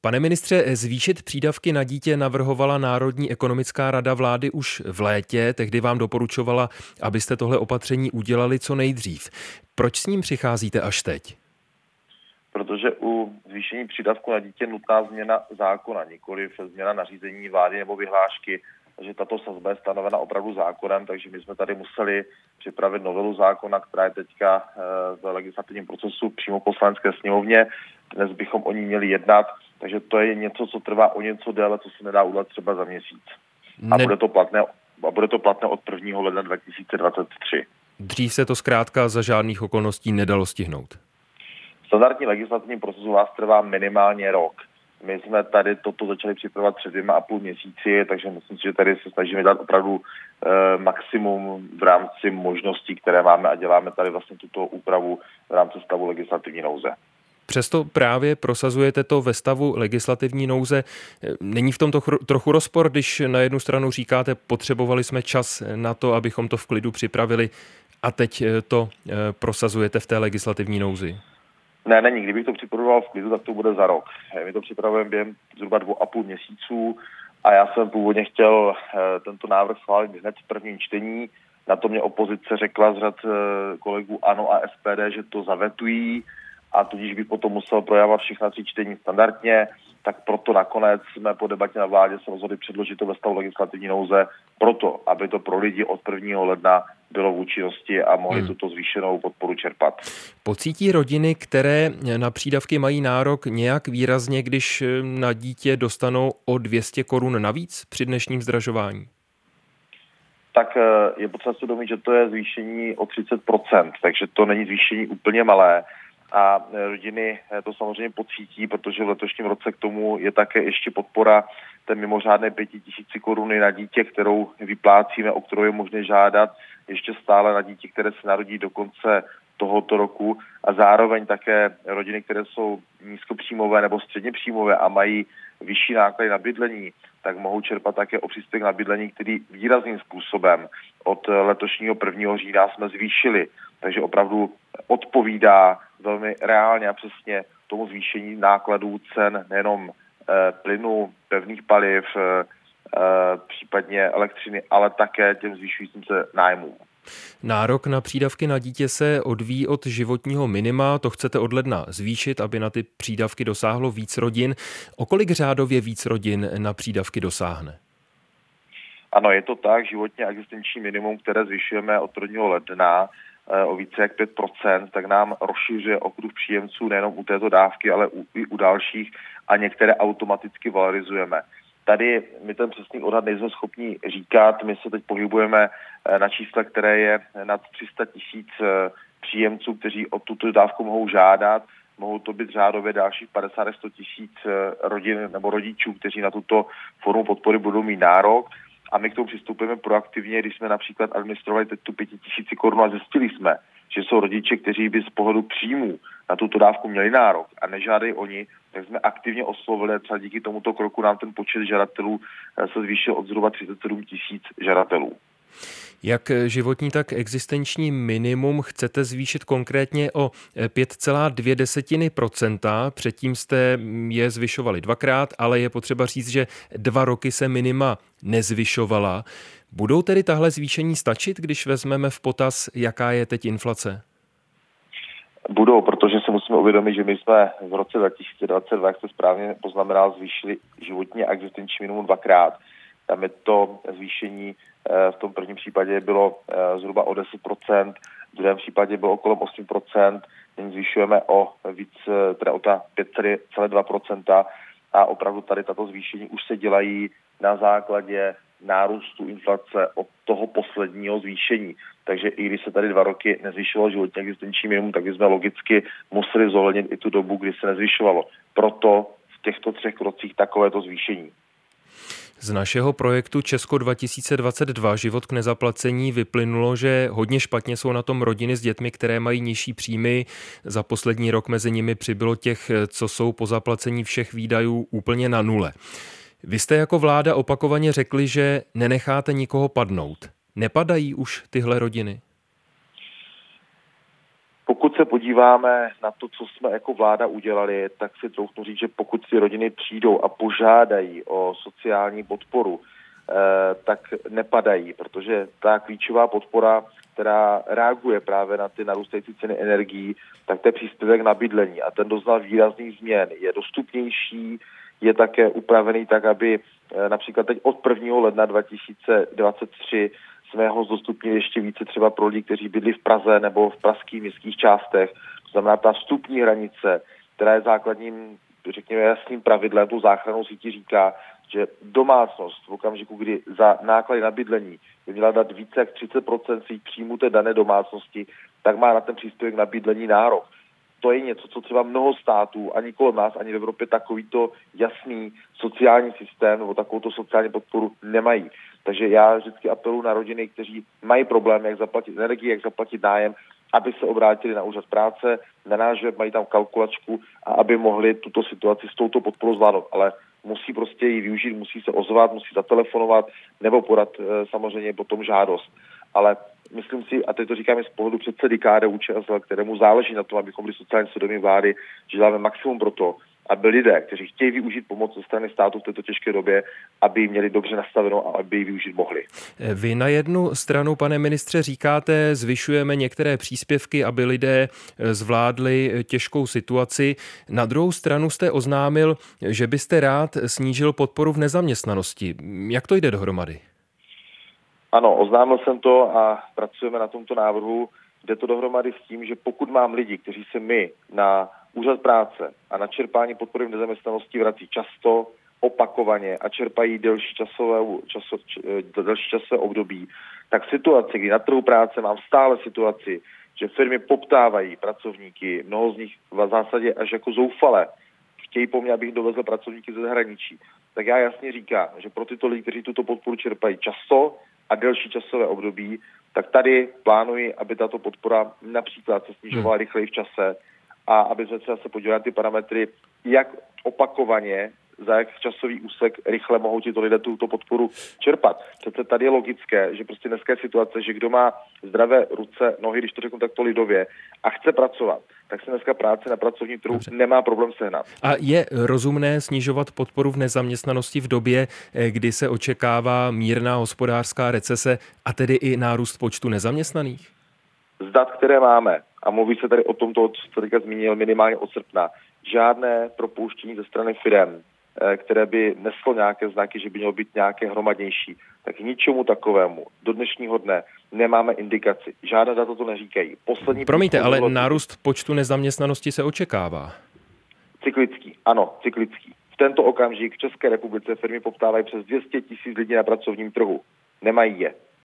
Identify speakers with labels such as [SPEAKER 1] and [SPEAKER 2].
[SPEAKER 1] Pane ministře, zvýšit přídavky na dítě navrhovala Národní ekonomická rada vlády už v létě. Tehdy vám doporučovala, abyste tohle opatření udělali co nejdřív. Proč s ním přicházíte až teď?
[SPEAKER 2] Protože u zvýšení přídavku na dítě nutná změna zákona, nikoli změna nařízení vlády nebo vyhlášky. Takže tato sazba je stanovena opravdu zákonem, takže my jsme tady museli připravit novelu zákona, která je teďka eh, v legislativním procesu přímo poslanecké sněmovně. Dnes bychom o ní měli jednat takže to je něco, co trvá o něco déle, co se nedá udělat třeba za měsíc. A ne... bude to platné a bude to platné od 1. ledna 2023.
[SPEAKER 1] Dřív se to zkrátka za žádných okolností nedalo stihnout.
[SPEAKER 2] Standardní legislativní procesu vás trvá minimálně rok. My jsme tady toto začali připravovat před dvěma a půl měsíci, takže myslím si, že tady se snažíme dát opravdu e, maximum v rámci možností, které máme a děláme tady vlastně tuto úpravu v rámci stavu legislativní nouze.
[SPEAKER 1] Přesto právě prosazujete to ve stavu legislativní nouze. Není v tom to trochu rozpor, když na jednu stranu říkáte, potřebovali jsme čas na to, abychom to v klidu připravili a teď eh, to eh, prosazujete v té legislativní nouzi?
[SPEAKER 2] Ne, není. Kdybych to připravoval v klidu, tak to bude za rok. My to připravujeme během zhruba dvou a půl měsíců a já jsem původně chtěl eh, tento návrh schválit hned v prvním čtení. Na to mě opozice řekla z řad kolegů ANO a SPD, že to zavetují a tudíž by potom musel projávat všechna tři čtení standardně, tak proto nakonec jsme po debatě na vládě se rozhodli předložit to ve stavu legislativní nouze, proto, aby to pro lidi od 1. ledna bylo v účinnosti a mohli hmm. tuto zvýšenou podporu čerpat.
[SPEAKER 1] Pocítí rodiny, které na přídavky mají nárok nějak výrazně, když na dítě dostanou o 200 korun navíc při dnešním zdražování?
[SPEAKER 2] tak eh, je potřeba si uvědomit, že to je zvýšení o 30%, takže to není zvýšení úplně malé a rodiny to samozřejmě pocítí, protože v letošním roce k tomu je také ještě podpora té mimořádné pěti tisíci koruny na dítě, kterou vyplácíme, o kterou je možné žádat ještě stále na dítě, které se narodí do konce tohoto roku a zároveň také rodiny, které jsou nízkopříjmové nebo středně příjmové a mají vyšší náklady na bydlení, tak mohou čerpat také o příspěvek na bydlení, který výrazným způsobem od letošního 1. října jsme zvýšili. Takže opravdu odpovídá velmi reálně a přesně tomu zvýšení nákladů cen nejenom e, plynu, pevných paliv, e, případně elektřiny, ale také těm zvyšujícím se nájmům.
[SPEAKER 1] Nárok na přídavky na dítě se odvíjí od životního minima, to chcete od ledna zvýšit, aby na ty přídavky dosáhlo víc rodin. O kolik řádově víc rodin na přídavky dosáhne?
[SPEAKER 2] Ano, je to tak, životně existenční minimum, které zvyšujeme od 1. ledna, Eh, o více jak 5%, tak nám rozšiřuje okruh příjemců nejenom u této dávky, ale u, i u dalších a některé automaticky valorizujeme. Tady my ten přesný odhad nejsme schopni říkat, my se teď pohybujeme eh, na čísle, které je nad 300 tisíc eh, příjemců, kteří o tuto dávku mohou žádat. Mohou to být řádově dalších 50 100 tisíc rodin nebo rodičů, kteří na tuto formu podpory budou mít nárok a my k tomu přistupujeme proaktivně, když jsme například administrovali teď tu pětitisíci korun a zjistili jsme, že jsou rodiče, kteří by z pohledu příjmů na tuto dávku měli nárok a nežádají oni, tak jsme aktivně oslovili, třeba díky tomuto kroku nám ten počet žadatelů eh, se zvýšil od zhruba 37 tisíc žadatelů.
[SPEAKER 1] Jak životní, tak existenční minimum chcete zvýšit konkrétně o 5,2%. Předtím jste je zvyšovali dvakrát, ale je potřeba říct, že dva roky se minima nezvyšovala. Budou tedy tahle zvýšení stačit, když vezmeme v potaz, jaká je teď inflace?
[SPEAKER 2] Budou, protože si musíme uvědomit, že my jsme v roce 2022, jak jste správně poznamenal, zvýšili životní a existenční minimum dvakrát. Tam je to zvýšení eh, v tom prvním případě bylo eh, zhruba o 10%, v druhém případě bylo okolo 8%, nyní zvyšujeme o víc, eh, teda o ta 5,2% a opravdu tady tato zvýšení už se dělají na základě nárůstu inflace od toho posledního zvýšení. Takže i když se tady dva roky nezvyšovalo životní existenční minimum, tak bychom logicky museli zohlednit i tu dobu, kdy se nezvyšovalo. Proto v těchto třech krocích takovéto zvýšení.
[SPEAKER 1] Z našeho projektu Česko 2022 Život k nezaplacení vyplynulo, že hodně špatně jsou na tom rodiny s dětmi, které mají nižší příjmy. Za poslední rok mezi nimi přibylo těch, co jsou po zaplacení všech výdajů úplně na nule. Vy jste jako vláda opakovaně řekli, že nenecháte nikoho padnout. Nepadají už tyhle rodiny?
[SPEAKER 2] Pokud se podíváme na to, co jsme jako vláda udělali, tak si troufnu říct, že pokud si rodiny přijdou a požádají o sociální podporu, eh, tak nepadají, protože ta klíčová podpora, která reaguje právě na ty narůstající ceny energií, tak to je příspěvek na bydlení a ten doznal výrazných změn. Je dostupnější, je také upravený tak, aby eh, například teď od 1. ledna 2023 jsme ho zdostupnili ještě více třeba pro lidi, kteří bydli v Praze nebo v pražských městských částech. To znamená, ta vstupní hranice, která je základním, řekněme, jasným pravidlem, tu záchranou sítí říká, že domácnost v okamžiku, kdy za náklady na bydlení by měla dát více jak 30% svých příjmů té dané domácnosti, tak má na ten příspěvek na bydlení nárok to je něco, co třeba mnoho států, ani kolem nás, ani v Evropě takovýto jasný sociální systém nebo takovouto sociální podporu nemají. Takže já vždycky apeluji na rodiny, kteří mají problém, jak zaplatit energii, jak zaplatit nájem, aby se obrátili na úřad práce, na náš web mají tam kalkulačku a aby mohli tuto situaci s touto podporou zvládnout. Ale musí prostě ji využít, musí se ozvat, musí zatelefonovat nebo podat e, samozřejmě potom žádost. Ale myslím si, a teď to říkáme z pohledu předsedy KDU ČSL, kterému záleží na tom, abychom byli sociálně svědomí vlády, že děláme maximum pro to, aby lidé, kteří chtějí využít pomoc ze strany státu v této těžké době, aby ji měli dobře nastavenou a aby ji využít mohli.
[SPEAKER 1] Vy na jednu stranu, pane ministře, říkáte, zvyšujeme některé příspěvky, aby lidé zvládli těžkou situaci. Na druhou stranu jste oznámil, že byste rád snížil podporu v nezaměstnanosti. Jak to jde dohromady?
[SPEAKER 2] Ano, oznámil jsem to a pracujeme na tomto návrhu. Jde to dohromady s tím, že pokud mám lidi, kteří se mi na úřad práce a na čerpání podpory v nezaměstnanosti vrací často, opakovaně a čerpají delší časové, časo, delší časové období, tak situaci, kdy na trhu práce mám stále situaci, že firmy poptávají pracovníky, mnoho z nich v zásadě až jako zoufale, chtějí po mně, abych dovezl pracovníky ze zahraničí. Tak já jasně říkám, že pro tyto lidi, kteří tuto podporu čerpají často, a delší časové období, tak tady plánuji, aby tato podpora například se snižovala hmm. rychleji v čase a aby jsme se podívali na ty parametry, jak opakovaně za jak časový úsek rychle mohou tito lidé tuto podporu čerpat. Přece tady je logické, že prostě dneska je situace, že kdo má zdravé ruce, nohy, když to řeknu takto lidově, a chce pracovat, tak se dneska práce na pracovní trhu Dobře. nemá problém sehnat.
[SPEAKER 1] A je rozumné snižovat podporu v nezaměstnanosti v době, eh, kdy se očekává mírná hospodářská recese a tedy i nárůst počtu nezaměstnaných?
[SPEAKER 2] Z dat, které máme, a mluví se tady o tomto, co jste teďka zmínil, minimálně od srpna, žádné propouštění ze strany firm Eh, které by neslo nějaké znaky, že by mělo být nějaké hromadnější, tak ničemu takovému do dnešního dne nemáme indikaci. Žádné data to neříkají.
[SPEAKER 1] Poslední Promiňte, ale bylo... nárůst počtu nezaměstnanosti se očekává.
[SPEAKER 2] Cyklický, ano, cyklický. V tento okamžik v České republice firmy poptávají přes 200 tisíc lidí na pracovním trhu. Nemají je.